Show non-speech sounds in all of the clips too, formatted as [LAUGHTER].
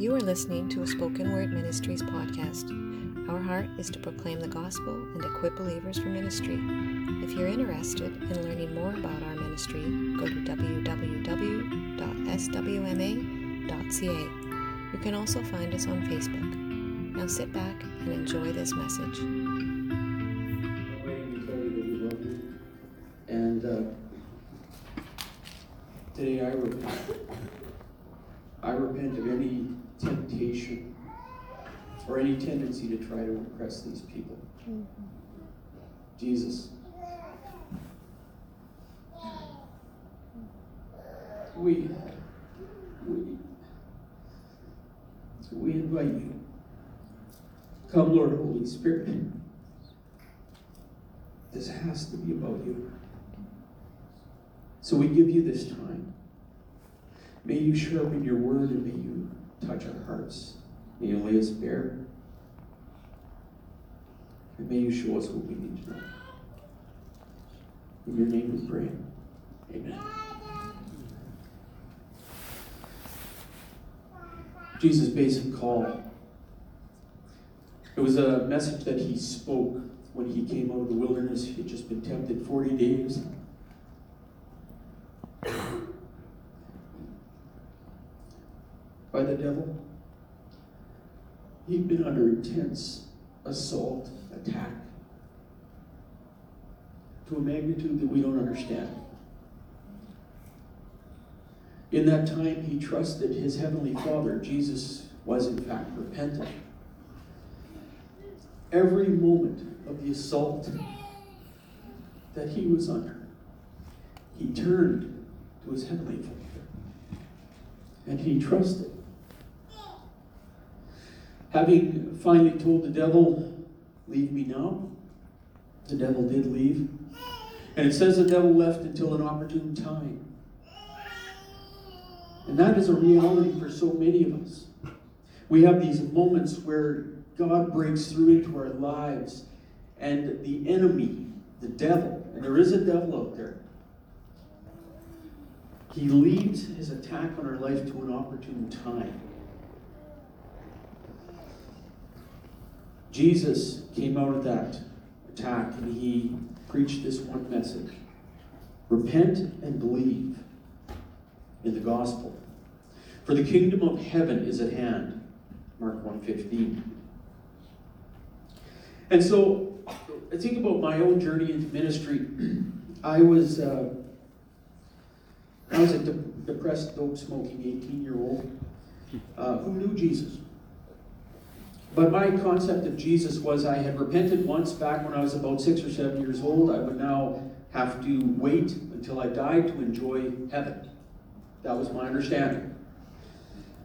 You are listening to a Spoken Word Ministries podcast. Our heart is to proclaim the gospel and equip believers for ministry. If you're interested in learning more about our ministry, go to www.swma.ca. You can also find us on Facebook. Now sit back and enjoy this message. These people. Mm-hmm. Jesus. We, we, we invite you. Come, Lord Holy Spirit. This has to be about you. So we give you this time. May you sharpen your word and may you touch our hearts. May you lay us bare. And may you show us what we need to know. In your name we pray. Amen. Jesus' basic call. It was a message that he spoke when he came out of the wilderness. He had just been tempted 40 days. by the devil. He'd been under intense assault, attack, to a magnitude that we don't understand. In that time, he trusted his heavenly Father. Jesus was, in fact, repentant. Every moment of the assault that he was under, he turned to his heavenly Father and he trusted. Having finally told the devil, Leave me now, the devil did leave. And it says the devil left until an opportune time. And that is a reality for so many of us. We have these moments where God breaks through into our lives, and the enemy, the devil, and there is a devil out there, he leads his attack on our life to an opportune time. Jesus came out of that attack and he preached this one message Repent and believe in the gospel. For the kingdom of heaven is at hand. Mark 1:15. And so I think about my own journey into ministry. [CLEARS THROAT] I was uh, I was a de- depressed, dope smoking 18 year old uh, who knew Jesus. But my concept of Jesus was I had repented once back when I was about six or seven years old. I would now have to wait until I died to enjoy heaven. That was my understanding.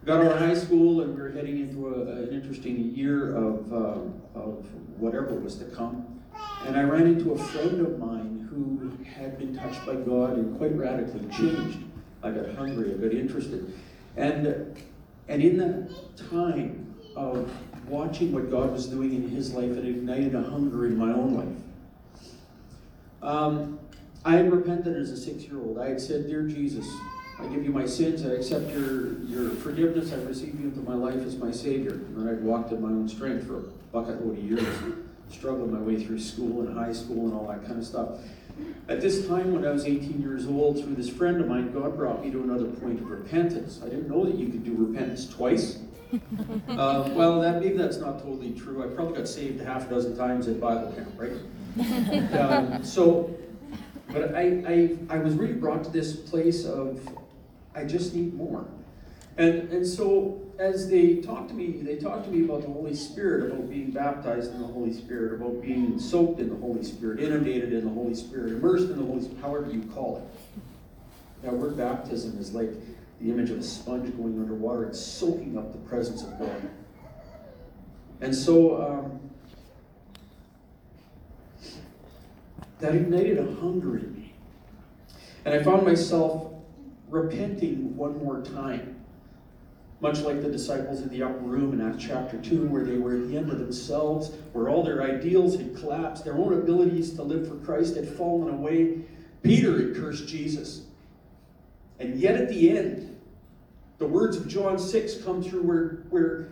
Got out of high school and we were heading into a, an interesting year of, uh, of whatever was to come. And I ran into a friend of mine who had been touched by God and quite radically changed. I got hungry, I got interested. And, and in that time of watching what God was doing in his life, it ignited a hunger in my own life. Um, I had repented as a six year old. I had said, Dear Jesus, I give you my sins, I accept your, your forgiveness, I receive you into my life as my Savior. And I'd walked in my own strength for a bucket load of years, struggled my way through school and high school and all that kind of stuff. At this time, when I was 18 years old, through this friend of mine, God brought me to another point of repentance. I didn't know that you could do repentance twice. Uh, [LAUGHS] well, that maybe that's not totally true. I probably got saved a half a dozen times at Bible camp, right? [LAUGHS] um, so, but I, I, I was really brought to this place of I just need more. And, and so as they talk to me, they talk to me about the Holy Spirit, about being baptized in the Holy Spirit, about being soaked in the Holy Spirit, inundated in the Holy Spirit, immersed in the Holy Spirit, however you call it. That word baptism is like the image of a sponge going underwater. It's soaking up the presence of God. And so um, that ignited a hunger in me. And I found myself repenting one more time. Much like the disciples in the upper room in Acts chapter 2, where they were at the end of themselves, where all their ideals had collapsed, their own abilities to live for Christ had fallen away. Peter had cursed Jesus. And yet at the end, The words of John 6 come through where, where,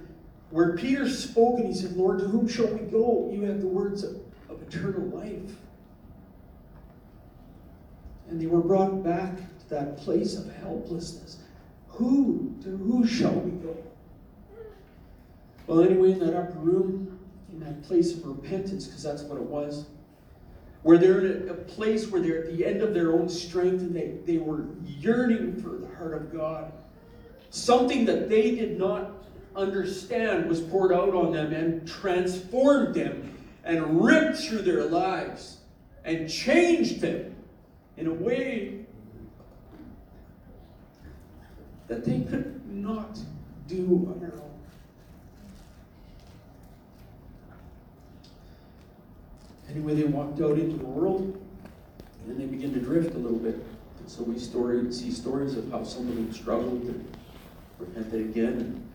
where Peter spoke and he said, Lord, to whom shall we go? You have the words of, of eternal life. And they were brought back to that place of helplessness. Who, to who shall we go? Well, anyway, in that upper room, in that place of repentance, because that's what it was, where they're in a, place where they're at the end of their own strength and they, they were yearning for the heart of God. Something that they did not understand was poured out on them and transformed them and ripped through their lives and changed them in a way that they could not do on their own. Anyway, they walked out into the world and then they began to drift a little bit. And so we story, see stories of how some of them struggled and repented again. And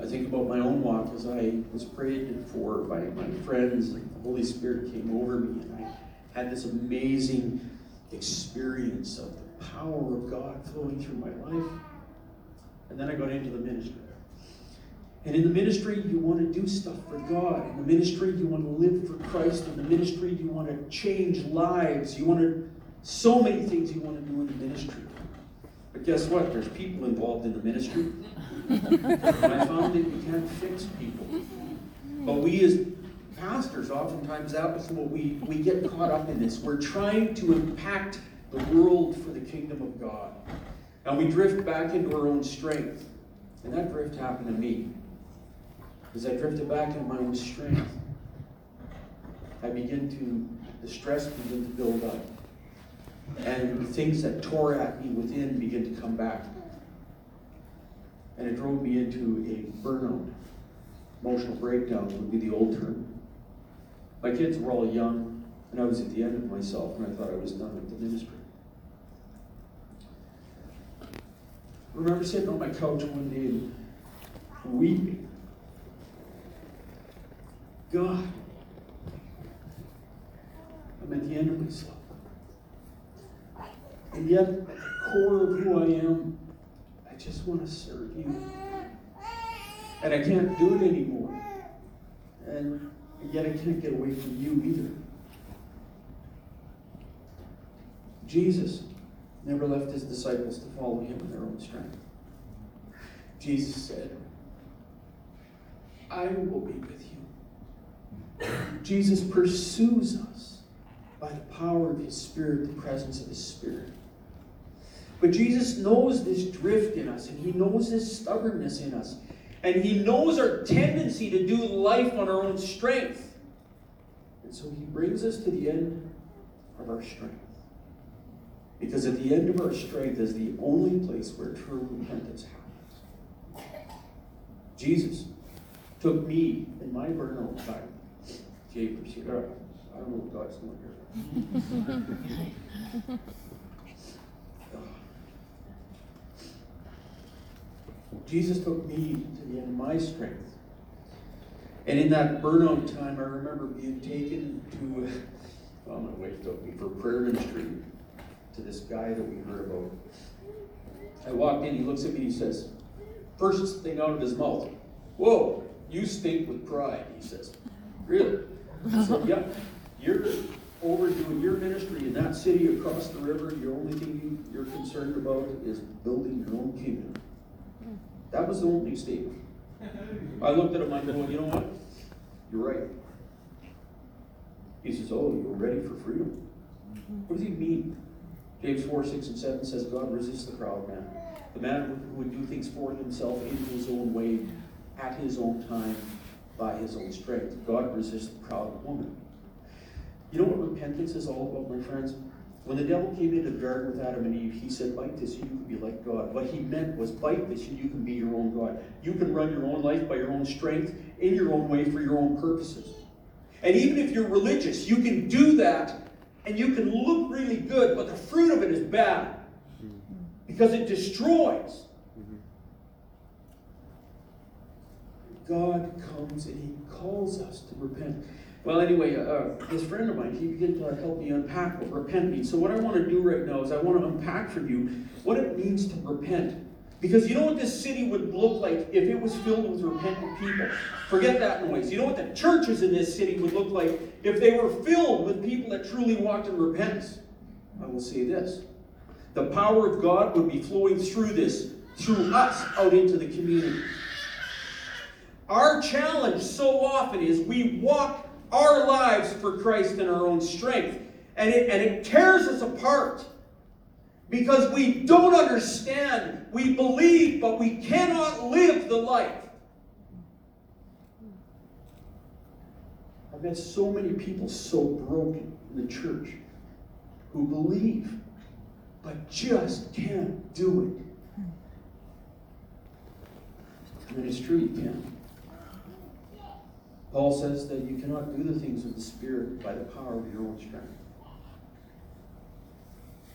I think about my own walk as I was prayed for by my friends, and the Holy Spirit came over me, and I had this amazing experience of the power of God flowing through my life. And then I got into the ministry. And in the ministry, you want to do stuff for God. In the ministry, you want to live for Christ. In the ministry, you want to change lives. You want to, so many things you want to do in the ministry. But guess what? There's people involved in the ministry. I found that you can't fix people. But we as pastors, oftentimes that was what we, we get caught up in this. We're trying to impact the world for the kingdom of God. And we drift back into our own strength. And that drift happened to me. As I drifted back into my own strength, I begin to, the stress began to build up. And things that tore at me within begin to come back. And it drove me into a burnout. Emotional breakdown would be the old term. My kids were all young, and I was at the end of myself, and I thought I was done with the ministry. I remember sitting on my couch one day weeping. God, I'm at the end of myself. And yet, at the core of who I am, I just want to serve you. And I can't do it anymore. And yet I can't get away from you either. Jesus never left his disciples to follow him in their own strength. Jesus said, I will be with you. Jesus pursues us by the power of his Spirit, the presence of his Spirit. But Jesus knows this drift in us, and he knows this stubbornness in us. And he knows our tendency to do life on our own strength. And so he brings us to the end of our strength. Because at the end of our strength is the only place where true repentance happens. Jesus took me in my burnout time. Japers, I don't know what God's doing here. [LAUGHS] Jesus took me to the end of my strength. And in that burnout time, I remember being taken to, well, my wife took me for prayer ministry to this guy that we heard about. I walked in, he looks at me, he says, first thing out of his mouth, Whoa, you stink with pride, he says. Really? I said, [LAUGHS] Yeah, you're overdoing your ministry in that city across the river. Your only thing you, you're concerned about is building your own kingdom. That was the opening statement. I looked at him, I go, you know what? You're right. He says, Oh, you're ready for freedom. What does he mean? James 4, 6, and 7 says, God resists the proud man. The man who would do things for himself in his own way, at his own time, by his own strength. God resists the proud woman. You know what repentance is all about, my friends? When the devil came into the garden with Adam and Eve, he said, Bite this, and you can be like God. What he meant was, Bite this, and you can be your own God. You can run your own life by your own strength, in your own way, for your own purposes. And even if you're religious, you can do that, and you can look really good, but the fruit of it is bad. Hmm. Because it destroys. God comes and he calls us to repent. Well, anyway, uh, this friend of mine, he began to help me unpack what repent means. So, what I want to do right now is I want to unpack for you what it means to repent. Because you know what this city would look like if it was filled with repentant people? Forget that noise. You know what the churches in this city would look like if they were filled with people that truly walked in repentance? I will say this the power of God would be flowing through this, through us, out into the community. Our challenge so often is we walk our lives for Christ in our own strength, and it, and it tears us apart because we don't understand. We believe, but we cannot live the life. I've met so many people so broken in the church who believe, but just can't do it. And it's true, you can. Paul says that you cannot do the things of the Spirit by the power of your own strength.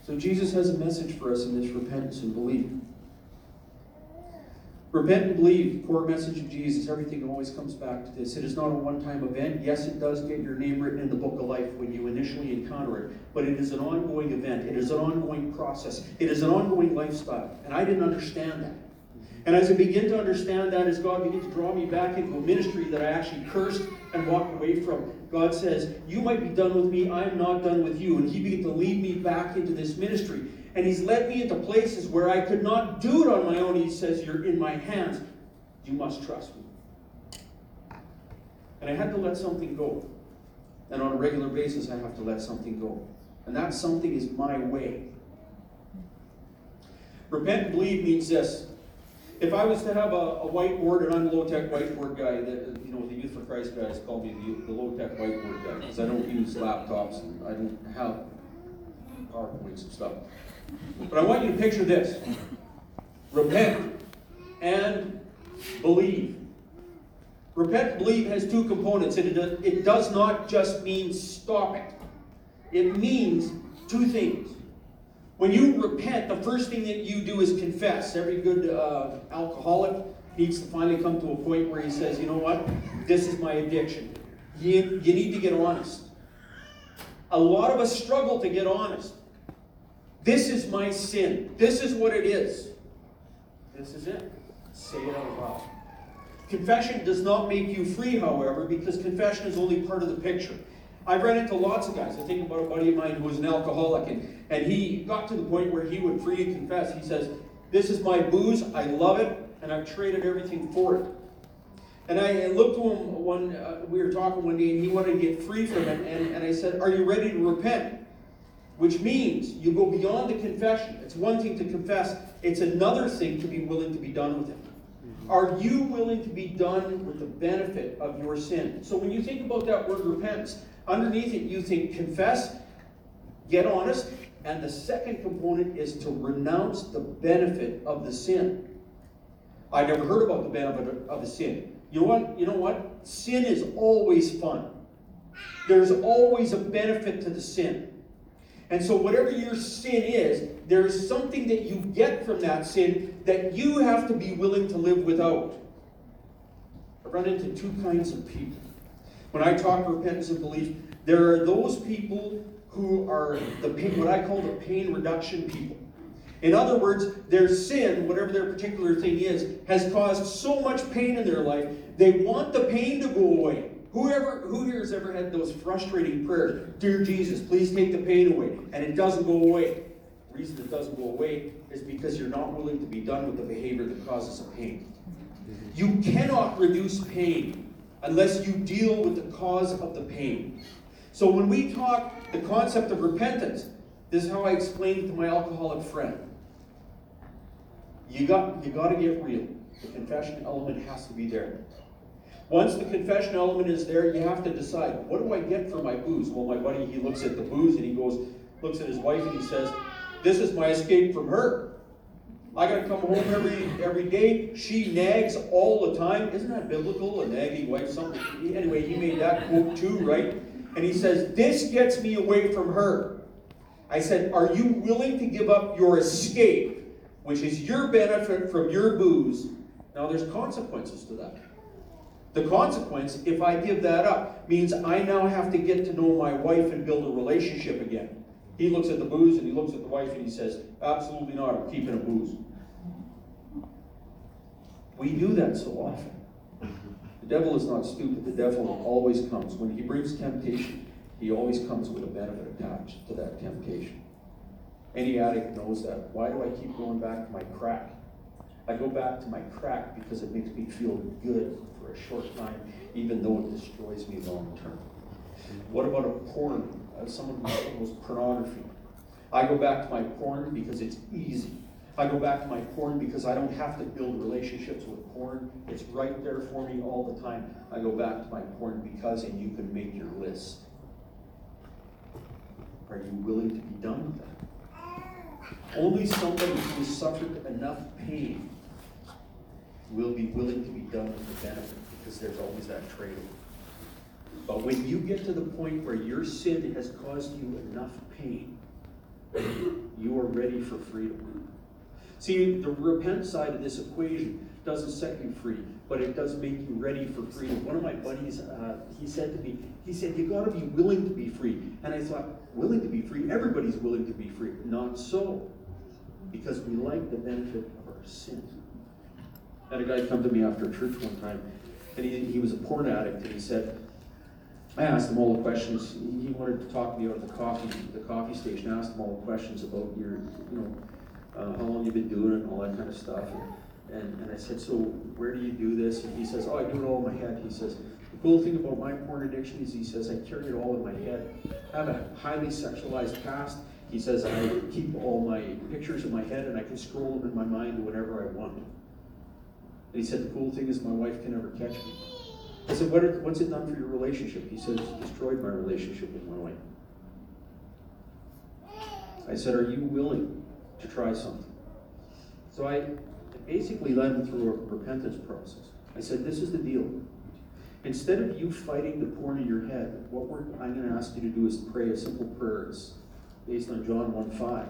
So Jesus has a message for us in this repentance and belief. Repent and believe, core message of Jesus. Everything always comes back to this. It is not a one time event. Yes, it does get your name written in the book of life when you initially encounter it, but it is an ongoing event. It is an ongoing process. It is an ongoing lifestyle. And I didn't understand that. And as I begin to understand that, as God begins to draw me back into a ministry that I actually cursed and walked away from, God says, You might be done with me, I am not done with you. And He began to lead me back into this ministry. And He's led me into places where I could not do it on my own. He says, You're in my hands. You must trust me. And I had to let something go. And on a regular basis, I have to let something go. And that something is my way. Repent and believe means this if I was to have a, a whiteboard, and I'm a low-tech whiteboard guy, that you know the Youth for Christ guys call me the, the low-tech whiteboard guy because I don't use laptops and I don't have PowerPoints and stuff. But I want you to picture this: repent and believe. Repent and believe has two components. And it, it does not just mean stop it. It means two things. When you repent, the first thing that you do is confess. Every good uh, alcoholic needs to finally come to a point where he says, you know what? This is my addiction. You, you need to get honest. A lot of us struggle to get honest. This is my sin. This is what it is. This is it. Say it out loud. Confession does not make you free, however, because confession is only part of the picture. I've run into lots of guys. I think about a buddy of mine who was an alcoholic, and, and he got to the point where he would freely confess. He says, This is my booze, I love it, and I've traded everything for it. And I looked to him one, uh, we were talking one day, and he wanted to get free from it, and, and I said, Are you ready to repent? Which means you go beyond the confession. It's one thing to confess, it's another thing to be willing to be done with it. Are you willing to be done with the benefit of your sin? So when you think about that word repentance, Underneath it, you think confess, get honest, and the second component is to renounce the benefit of the sin. I never heard about the benefit of the sin. You know what? You know what? Sin is always fun. There's always a benefit to the sin. And so, whatever your sin is, there is something that you get from that sin that you have to be willing to live without. I run into two kinds of people. When I talk repentance and belief, there are those people who are the pain, what I call the pain reduction people. In other words, their sin, whatever their particular thing is, has caused so much pain in their life, they want the pain to go away. Whoever, who here has ever had those frustrating prayers? Dear Jesus, please take the pain away. And it doesn't go away. The reason it doesn't go away is because you're not willing to be done with the behavior that causes the pain. You cannot reduce pain unless you deal with the cause of the pain. So when we talk the concept of repentance, this is how I explain it to my alcoholic friend. You got you got to get real. The confession element has to be there. Once the confession element is there, you have to decide, what do I get for my booze? Well, my buddy, he looks at the booze and he goes, looks at his wife and he says, This is my escape from her. I got to come home every every day. She nags all the time. Isn't that biblical? A nagging wife, something. Anyway, he made that quote too, right? And he says, This gets me away from her. I said, Are you willing to give up your escape, which is your benefit from your booze? Now, there's consequences to that. The consequence, if I give that up, means I now have to get to know my wife and build a relationship again. He looks at the booze and he looks at the wife and he says, Absolutely not, I'm keeping a booze. We do that so often. The devil is not stupid. The devil always comes. When he brings temptation, he always comes with a benefit attached to that temptation. Any addict knows that. Why do I keep going back to my crack? I go back to my crack because it makes me feel good a short time, even though it destroys me long term. What about a porn? Uh, someone who knows pornography. I go back to my porn because it's easy. I go back to my porn because I don't have to build relationships with porn. It's right there for me all the time. I go back to my porn because, and you can make your list. Are you willing to be done with that? Only somebody who has suffered enough pain will be willing to be done with the benefit because there's always that trade off. But when you get to the point where your sin has caused you enough pain, you are ready for freedom. See, the repent side of this equation doesn't set you free, but it does make you ready for freedom. One of my buddies, uh, he said to me, he said, you gotta be willing to be free. And I thought, willing to be free? Everybody's willing to be free. Not so. Because we like the benefit of our sin. I had a guy come to me after church one time, and he, he was a porn addict, and he said, I asked him all the questions. He wanted to talk to me out the coffee, the coffee station. I asked him all the questions about your, you know, uh, how long you've been doing it and all that kind of stuff. And, and, and I said, so where do you do this? And he says, oh, I do it all in my head. He says, the cool thing about my porn addiction is he says, I carry it all in my head. I have a highly sexualized past. He says, I keep all my pictures in my head and I can scroll them in my mind whenever I want. And he said, the cool thing is my wife can never catch me. I said, what what's it done for your relationship? He said, it's destroyed my relationship with my wife. I said, are you willing to try something? So I basically led him through a repentance process. I said, this is the deal. Instead of you fighting the porn in your head, what I'm going to ask you to do is pray a simple prayer. It's based on John 1 5,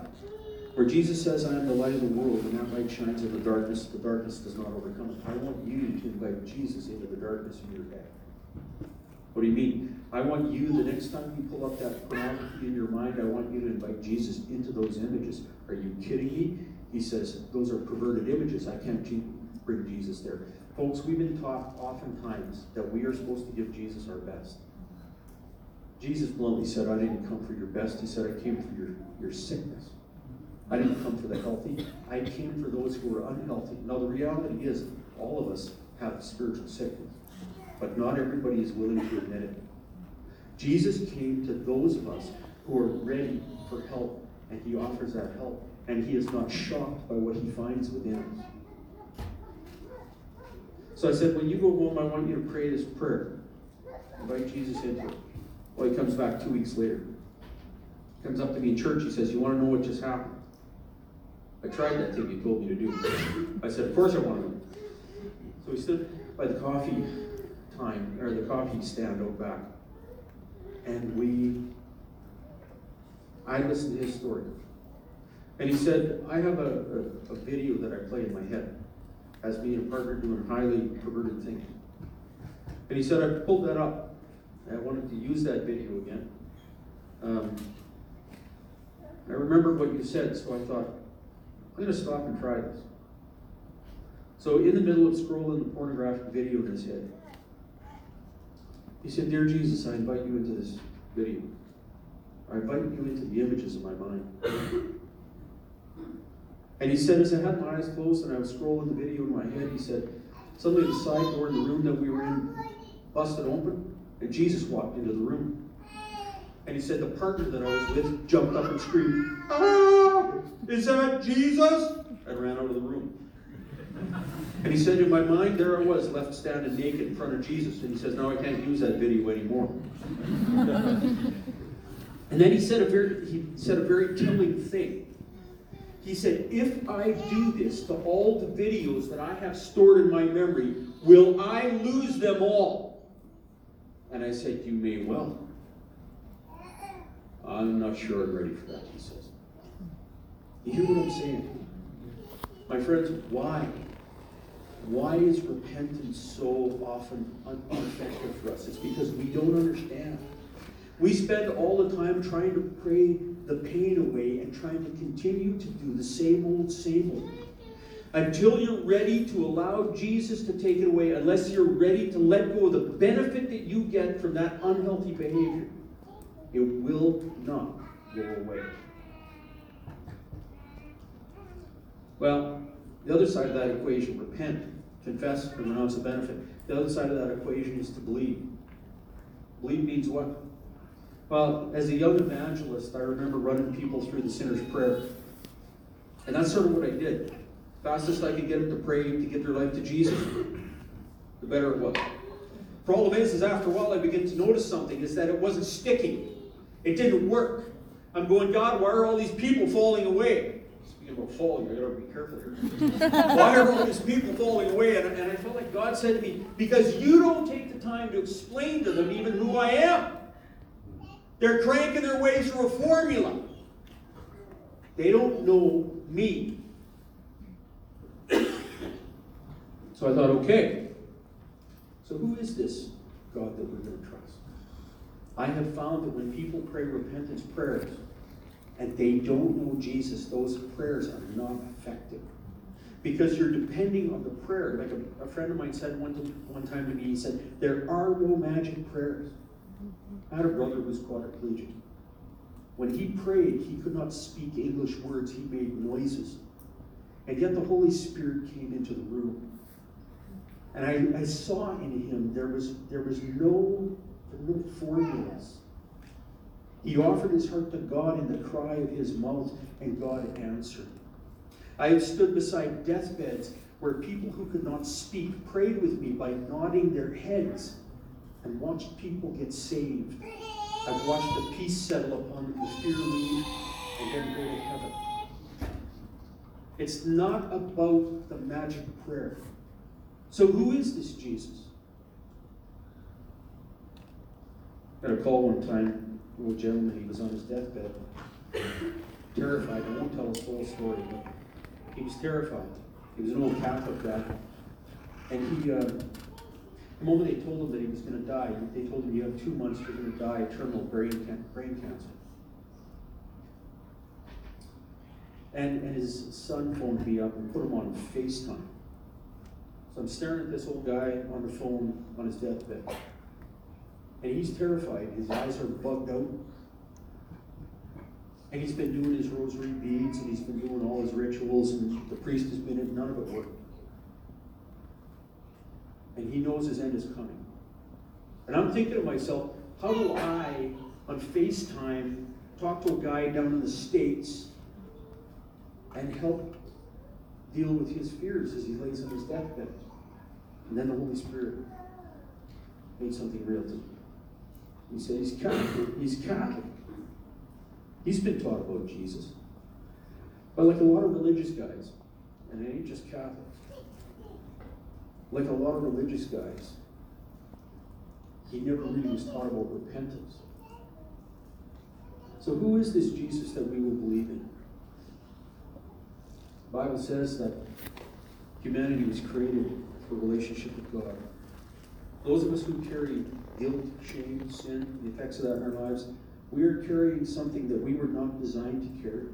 where Jesus says, I am the light of the world, and that light shines in the darkness. The darkness does not overcome it. I want you to invite Jesus into the darkness of your head. What do you mean? I want you, the next time you pull up that pornography in your mind, I want you to invite Jesus into those images. Are you kidding me? He says, those are perverted images. I can't bring Jesus there. Folks, we've been taught oftentimes that we are supposed to give Jesus our best. Jesus bluntly said, I didn't come for your best. He said, I came for your, your sickness. I didn't come for the healthy. I came for those who were unhealthy. Now, the reality is, all of us have spiritual sickness, but not everybody is willing to admit it. Jesus came to those of us who are ready for help, and he offers that help, and he is not shocked by what he finds within us. So I said, when you go home, I want you to pray this prayer. Invite Jesus into it. Well, he comes back two weeks later. He comes up to me in church. He says, You want to know what just happened? I tried that thing you told me to do. I said, Of course I want to. So he stood by the coffee time, or the coffee stand out back. And we, I listened to his story. And he said, I have a, a, a video that I play in my head as me and a partner doing highly perverted things. And he said, I pulled that up. I wanted to use that video again. Um, I remembered what you said, so I thought, I'm going to stop and try this. So, in the middle of scrolling the pornographic video in his head, he said, Dear Jesus, I invite you into this video. I invite you into the images of my mind. And he said, as I had my eyes closed and I was scrolling the video in my head, he said, suddenly the side door in the room that we were in busted open, and Jesus walked into the room. And he said, the partner that I was with jumped up and screamed, Ah, is that Jesus? And ran out of the room. [LAUGHS] And he said, in my mind, there I was, left standing naked in front of Jesus. And he says, now I can't use that video anymore. [LAUGHS] and then he said a very, he said a very telling thing. He said, if I do this to all the videos that I have stored in my memory, will I lose them all? And I said, you may well. I'm not sure I'm ready for that, he says. You hear what I'm saying? My friends, why? Why is repentance so often ineffective for us? It's because we don't understand. We spend all the time trying to pray the pain away and trying to continue to do the same old, same old. until you're ready to allow Jesus to take it away, unless you're ready to let go of the benefit that you get from that unhealthy behavior, it will not go away. Well, the other side of that equation, repent, confess, and renounce the benefit. The other side of that equation is to believe. Believe means what? Well, as a young evangelist, I remember running people through the sinner's prayer. And that's sort of what I did. Fastest I could get them to pray to give their life to Jesus, the better it was. Problem is, is after a while I begin to notice something, is that it wasn't sticking. It didn't work. I'm going, God, why are all these people falling away? Speaking about falling, I gotta be careful here. why are all these people falling away? And, and I felt like God said to me, because you don't take the time to explain to them even who I am. They're cranking their way through a formula. They don't know me. So I thought, okay, so who is this God that we're going to trust? I have found that when people pray repentance prayers and they don't know Jesus, those prayers are not effective. Because you're depending on the prayer. Like a, a friend of mine said one, one time to me, he said, There are no magic prayers. I had a brother who was quadriplegic. When he prayed, he could not speak English words, he made noises. And yet the Holy Spirit came into the room. And I, I saw in him there was there was no, no formulas. He offered his heart to God in the cry of his mouth, and God answered. I have stood beside deathbeds where people who could not speak prayed with me by nodding their heads and watched people get saved. I've watched the peace settle upon them, the fear leave, and then go to heaven. It's not about the magic prayer. So, who is this Jesus? I got a call one time, little gentleman, he was on his deathbed, terrified. I won't tell his whole story, but he was terrified. He was an old Catholic guy. And he, uh, the moment they told him that he was going to die, they told him, You have two months, you're going to die of terminal brain, can- brain cancer. And, and his son phoned me up and put him on FaceTime. So I'm staring at this old guy on the phone on his deathbed. And he's terrified. His eyes are bugged out. And he's been doing his rosary beads and he's been doing all his rituals, and the priest has been in, none of it worked. And he knows his end is coming. And I'm thinking to myself, how do I, on FaceTime, talk to a guy down in the States and help deal with his fears as he lays on his deathbed. And then the Holy Spirit made something real to him. He said, He's Catholic. He's Catholic. He's been taught about Jesus. But like a lot of religious guys, and it ain't just Catholics, like a lot of religious guys, he never really was taught about repentance. So, who is this Jesus that we will believe in? The Bible says that humanity was created for relationship with God. Those of us who carry guilt, shame, sin, the effects of that in our lives, we are carrying something that we were not designed to carry.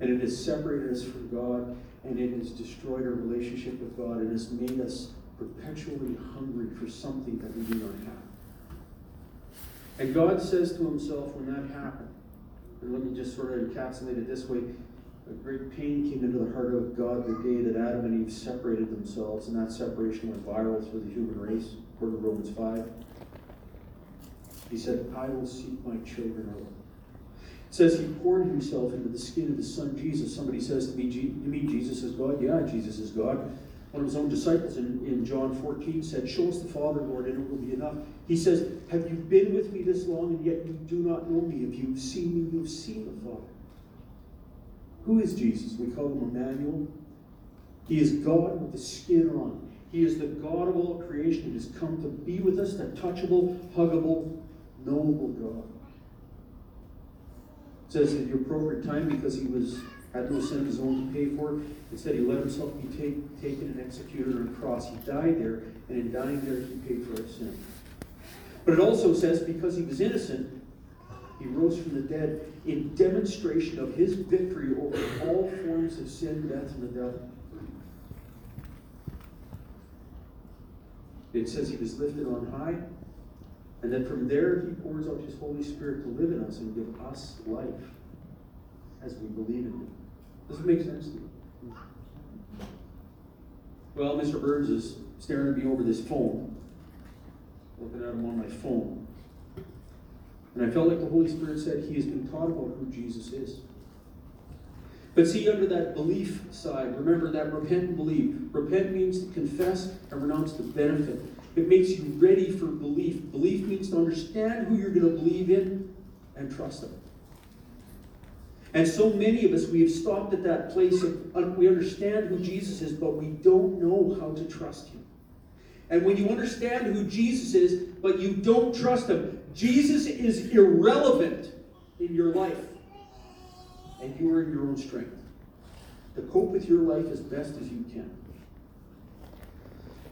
And it has separated us from God, and it has destroyed our relationship with God, and has made us perpetually hungry for something that we do not have. And God says to himself when that happened, and let me just sort of encapsulate it this way a great pain came into the heart of God the day that Adam and Eve separated themselves, and that separation went viral through the human race, to Romans 5. He said, I will seek my children. It says he poured himself into the skin of his son Jesus. Somebody says to me, You mean Jesus is God? Yeah, Jesus is God. One of his own disciples in, in John 14 said, Show us the Father, Lord, and it will be enough. He says, Have you been with me this long, and yet you do not know me? If you've seen me, you've seen the Father. Who is Jesus? We call him Emmanuel. He is God with the skin on. He is the God of all creation. He has come to be with us, the touchable, huggable, knowable God. It says at the appropriate time, because he was had no sin of his own to pay for, it, instead he let himself be take, taken and executed on a cross. He died there, and in dying there, he paid for our sin. But it also says because he was innocent, He rose from the dead in demonstration of his victory over all forms of sin, death, and the devil. It says he was lifted on high, and that from there he pours out his Holy Spirit to live in us and give us life as we believe in him. Does it make sense to you? Well, Mr. Burns is staring at me over this phone, looking at him on my phone. And I felt like the Holy Spirit said he has been taught about who Jesus is. But see, under that belief side, remember that repent and believe. Repent means to confess and renounce the benefit. It makes you ready for belief. Belief means to understand who you're going to believe in and trust them. And so many of us, we have stopped at that place of we understand who Jesus is, but we don't know how to trust him. And when you understand who Jesus is, but you don't trust him, Jesus is irrelevant in your life. And you are in your own strength. To cope with your life as best as you can.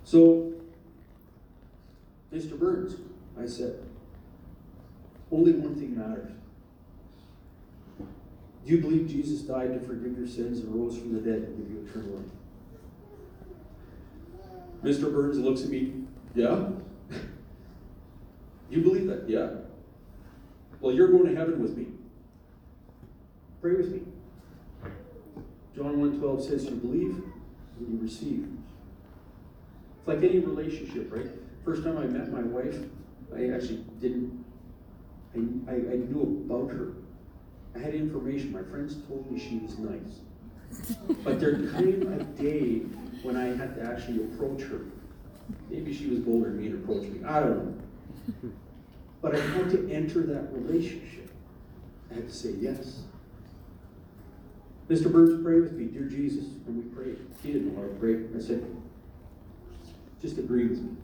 So, Mr. Burns, I said, only one thing matters. Do you believe Jesus died to forgive your sins and rose from the dead to give you eternal life? Mr. Burns looks at me, yeah? [LAUGHS] you believe that? Yeah. Well, you're going to heaven with me. Pray with me. John 1.12 says, you believe and you receive. It's like any relationship, right? First time I met my wife, I actually didn't, I, I, I knew about her. I had information. My friends told me she was nice. But there came a day when I had to actually approach her. Maybe she was bolder than me and approached me. I don't know. But I had to enter that relationship. I had to say yes. Mr. Burns, pray with me, dear Jesus. And we prayed. He didn't how to pray. I said, just agree with me.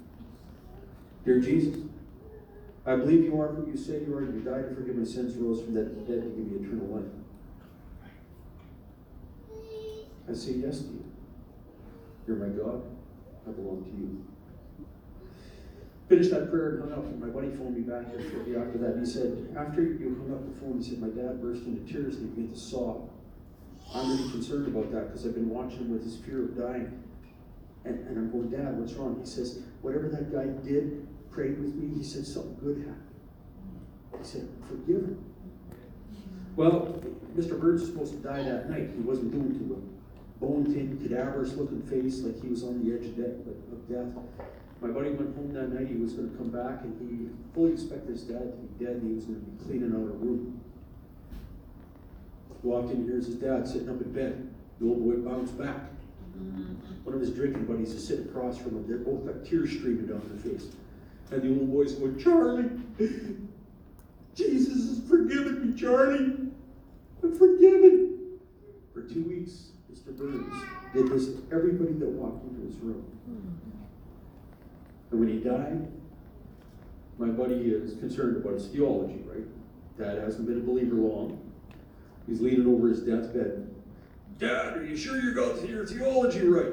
Dear Jesus, I believe you are who you say you are. You died to forgive my sins, rose from dead to give me eternal life. I say yes to you. You're my God. I belong to you. Finished that prayer and hung up, and my buddy phoned me back here shortly after that. And he said, after you hung up the phone, he said, my dad burst into tears and he began to sob. I'm really concerned about that because I've been watching him with his fear of dying. And, and I'm going, Dad, what's wrong? He says, whatever that guy did, prayed with me, he said something good happened. He said, forgive him. Well, Mr. Burns was supposed to die that night. He wasn't doing too well. Bone-thin, cadaverous looking face, like he was on the edge of death. My buddy went home that night. He was going to come back, and he fully expected his dad to be dead, and he was going to be cleaning out a room. Walked in, here's his dad sitting up in bed. The old boy bounced back. One of his drinking buddies is sitting across from him. They're both got tears streaming down their face. And the old boy's going, Charlie, Jesus has forgiven me, Charlie. I'm forgiven. For two weeks, Mr. Burns did this to everybody that walked into his room. And when he died, my buddy is concerned about his theology, right? Dad hasn't been a believer long. He's leaning over his deathbed. Dad, are you sure you got your theology right?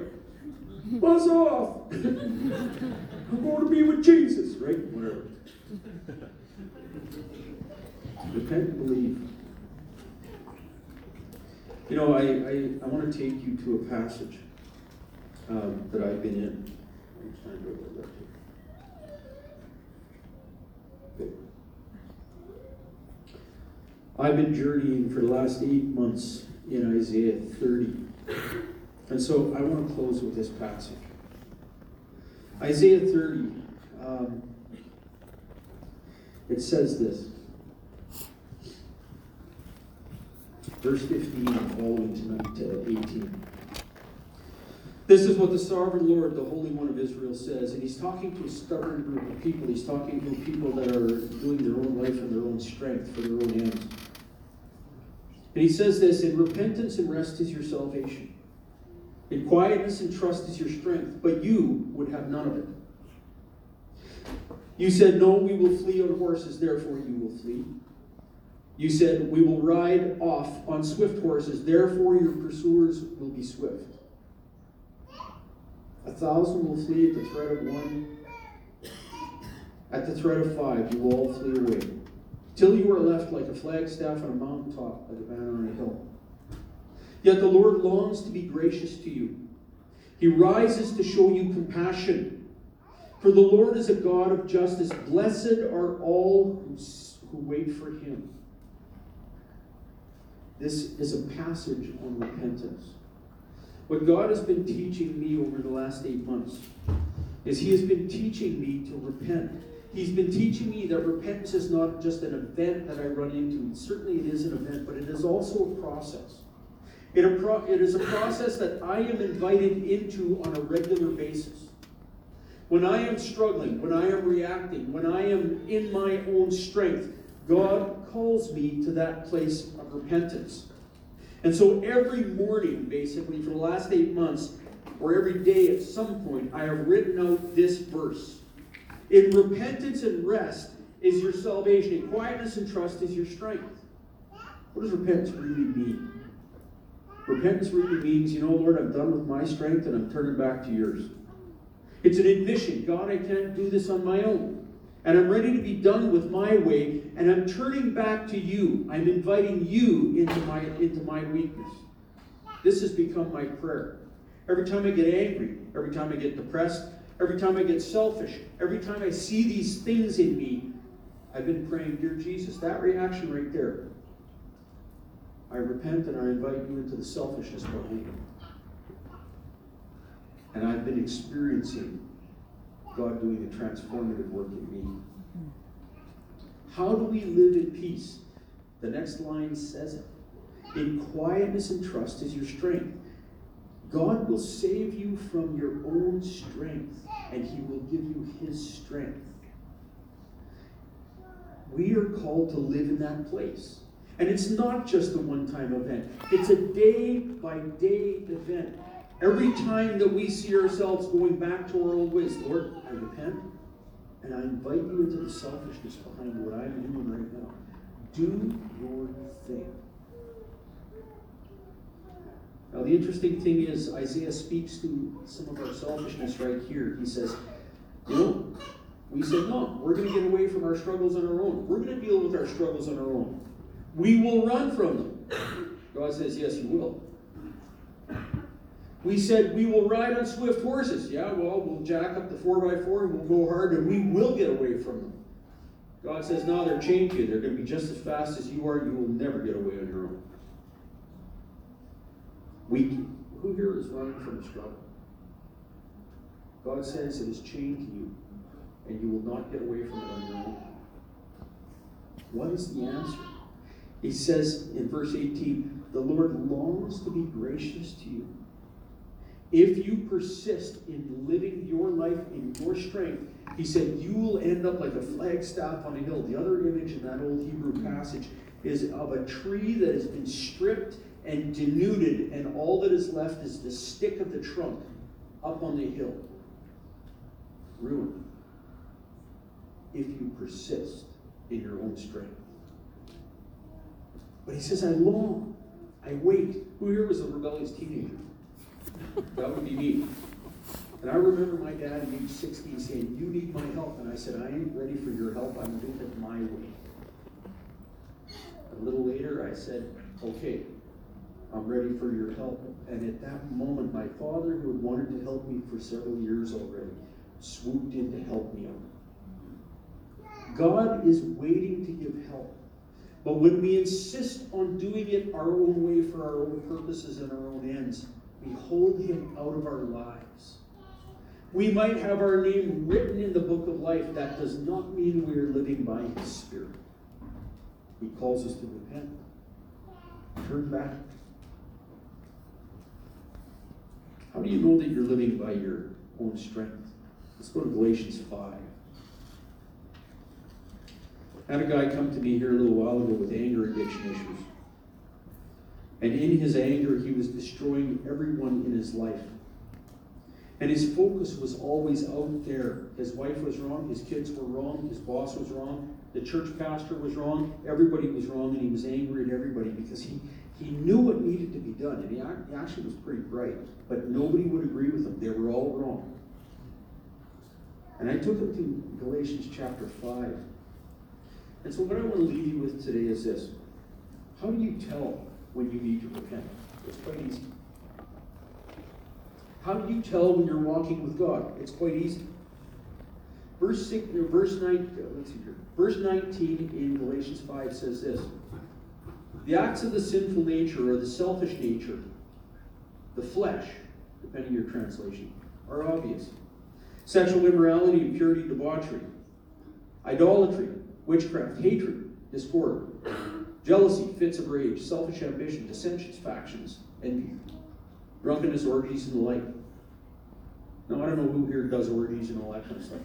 Buzz off! I'm going to be with Jesus, right? Whatever. Repent and believe. You know, I, I, I want to take you to a passage um, that I've been in. I'm trying to go that okay. I've been journeying for the last eight months in Isaiah 30. And so I want to close with this passage. Isaiah 30, um, it says this. Verse 15 and following tonight to 18. This is what the sovereign Lord, the Holy One of Israel, says. And he's talking to a stubborn group of people. He's talking to people that are doing their own life in their own strength for their own ends. And he says this In repentance and rest is your salvation. In quietness and trust is your strength. But you would have none of it. You said, No, we will flee on horses, therefore you will flee. You said, We will ride off on swift horses, therefore your pursuers will be swift. A thousand will flee at the threat of one. At the threat of five, you will all flee away. Till you are left like a flagstaff on a mountaintop, like a banner on a hill. Yet the Lord longs to be gracious to you. He rises to show you compassion. For the Lord is a God of justice. Blessed are all who wait for him. This is a passage on repentance. What God has been teaching me over the last eight months is He has been teaching me to repent. He's been teaching me that repentance is not just an event that I run into. Certainly it is an event, but it is also a process. It, a pro- it is a process that I am invited into on a regular basis. When I am struggling, when I am reacting, when I am in my own strength, God calls me to that place of repentance. And so every morning, basically, for the last eight months, or every day at some point, I have written out this verse. In repentance and rest is your salvation, in quietness and trust is your strength. What does repentance really mean? Repentance really means, you know, Lord, I'm done with my strength and I'm turning back to yours. It's an admission God, I can't do this on my own. And I'm ready to be done with my way, and I'm turning back to you. I'm inviting you into my, into my weakness. This has become my prayer. Every time I get angry, every time I get depressed, every time I get selfish, every time I see these things in me, I've been praying, Dear Jesus, that reaction right there. I repent and I invite you into the selfishness behind it. And I've been experiencing God doing a transformative work in me. How do we live in peace? The next line says it. In quietness and trust is your strength. God will save you from your own strength, and He will give you His strength. We are called to live in that place. And it's not just a one time event, it's a day by day event. Every time that we see ourselves going back to our old ways, Lord, I repent and I invite you into the selfishness behind what I'm doing right now. Do your thing. Now, the interesting thing is, Isaiah speaks to some of our selfishness right here. He says, You know, we said, No, we're going to get away from our struggles on our own. We're going to deal with our struggles on our own. We will run from them. God says, Yes, you will. We said we will ride on swift horses. Yeah, well, we'll jack up the 4x4 and we'll go hard and we will get away from them. God says, no, they're chained to you. They're going to be just as fast as you are. You will never get away on your own. We, who here is running from a struggle? God says it is chained to you and you will not get away from it on your own. What is the answer? He says in verse 18, the Lord longs to be gracious to you if you persist in living your life in your strength, he said, you will end up like a flagstaff on a hill. The other image in that old Hebrew passage is of a tree that has been stripped and denuded, and all that is left is the stick of the trunk up on the hill. Ruin. If you persist in your own strength. But he says, I long, I wait. Who here was a rebellious teenager? That would be me. And I remember my dad at age 60 saying, You need my help. And I said, I ain't ready for your help. I'm doing it my way. A little later, I said, Okay, I'm ready for your help. And at that moment, my father, who had wanted to help me for several years already, swooped in to help me out. God is waiting to give help. But when we insist on doing it our own way for our own purposes and our own ends, we hold him out of our lives. We might have our name written in the book of life. That does not mean we are living by his spirit. He calls us to repent, turn back. How do you know that you're living by your own strength? Let's go to Galatians 5. I had a guy come to me here a little while ago with anger addiction issues. And in his anger, he was destroying everyone in his life. And his focus was always out there. His wife was wrong, his kids were wrong, his boss was wrong, the church pastor was wrong, everybody was wrong, and he was angry at everybody because he, he knew what needed to be done. And he, actually was pretty bright, but nobody would agree with him. They were all wrong. And I took him to Galatians chapter 5. And so, what I want to leave you with today is this How do you tell when you need to repent? It's quite easy. How do you tell when you're walking with God? It's quite easy. Verse six, verse nine. Verse 19 in Galatians 5 says this The acts of the sinful nature or the selfish nature, the flesh, depending on your translation, are obvious. Sexual immorality, impurity, debauchery, idolatry, witchcraft, hatred, discord, jealousy, fits of rage, selfish ambition, dissensions, factions, envy, drunkenness, orgies, and the like. Now, I don't know who here does orgies and all that kind of stuff.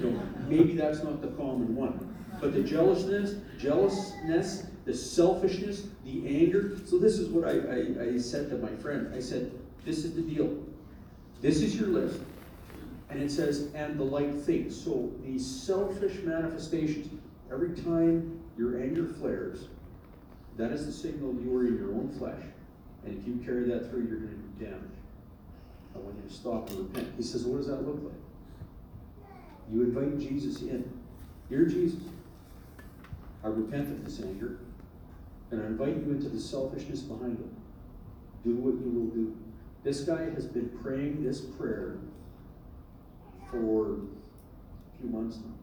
You know, maybe that's not the common one. But the jealousness, jealousness, the selfishness, the anger. So this is what I, I, I said to my friend. I said, this is the deal. This is your list. And it says, and the like things. So these selfish manifestations, every time your anger flares, that is the signal you are in your own flesh. And if you carry that through, you're going to do damage. I want you to stop and repent. He says, What does that look like? You invite Jesus in. Dear Jesus, I repent of this anger, and I invite you into the selfishness behind it. Do what you will do. This guy has been praying this prayer for a few months now.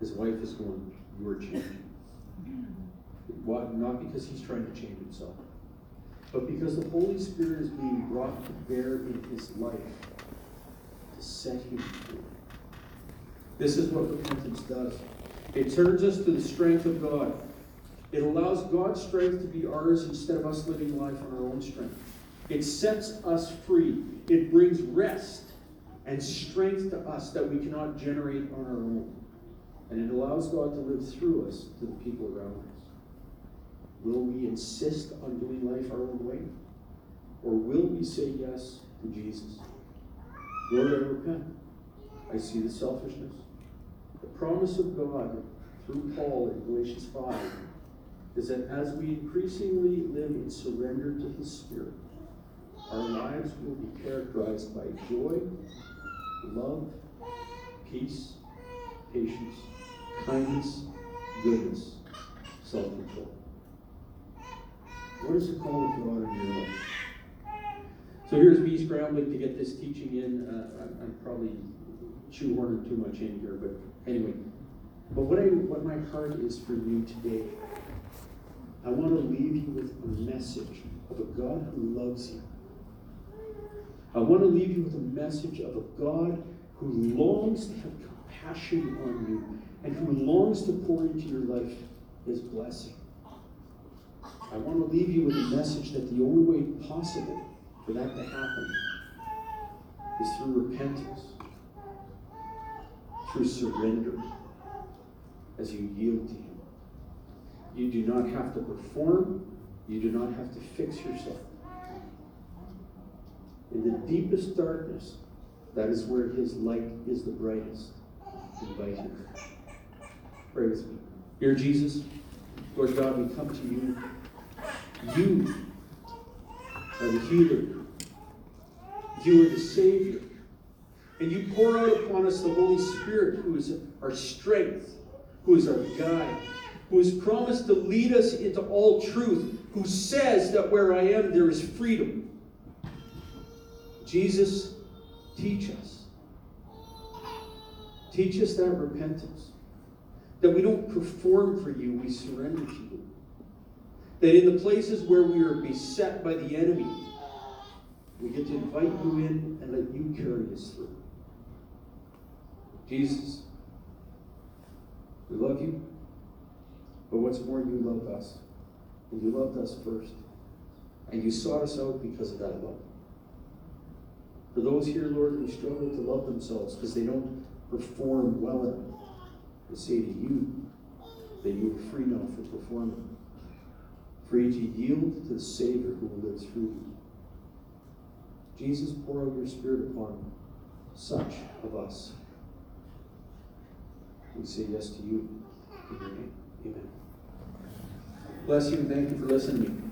His wife is going, You are changing. Why? Not because he's trying to change himself but because the Holy Spirit is being brought to bear in his life to set him free. This is what repentance does it turns us to the strength of God. It allows God's strength to be ours instead of us living life on our own strength. It sets us free. It brings rest and strength to us that we cannot generate on our own. And it allows God to live through us to the people around us. Will we insist on doing life our own way? Or will we say yes to Jesus? Lord, I repent. I see the selfishness. The promise of God through Paul in Galatians 5 is that as we increasingly live in surrender to His Spirit, our lives will be characterized by joy, love, peace, patience, kindness, goodness, self control. What is the call of God in your life? So here's me scrambling to get this teaching in. Uh, I'm, I'm probably shoehorning too much in here, but anyway. But what I what my heart is for you today, I want to leave you with a message of a God who loves you. I want to leave you with a message of a God who longs to have compassion on you and who longs to pour into your life his blessing. I want to leave you with a message that the only way possible for that to happen is through repentance, through surrender, as you yield to Him. You do not have to perform, you do not have to fix yourself. In the deepest darkness, that is where His light is the brightest. Invite Him. Pray with me. Dear Jesus, Lord God, we come to you you are the healer. You are the Savior. And you pour out upon us the Holy Spirit, who is our strength, who is our guide, who has promised to lead us into all truth, who says that where I am, there is freedom. Jesus, teach us. Teach us that repentance. That we don't perform for you, we surrender to you. That in the places where we are beset by the enemy, we get to invite you in and let you carry us through. Jesus, we love you, but what's more, you loved us. And you loved us first. And you sought us out because of that love. For those here, Lord, who struggle to love themselves because they don't perform well enough, I say to you that you are free now for performing free to yield to the Savior who will live through you. Jesus, pour out your Spirit upon such of us. We say yes to you in your name. Amen. Bless you and thank you for listening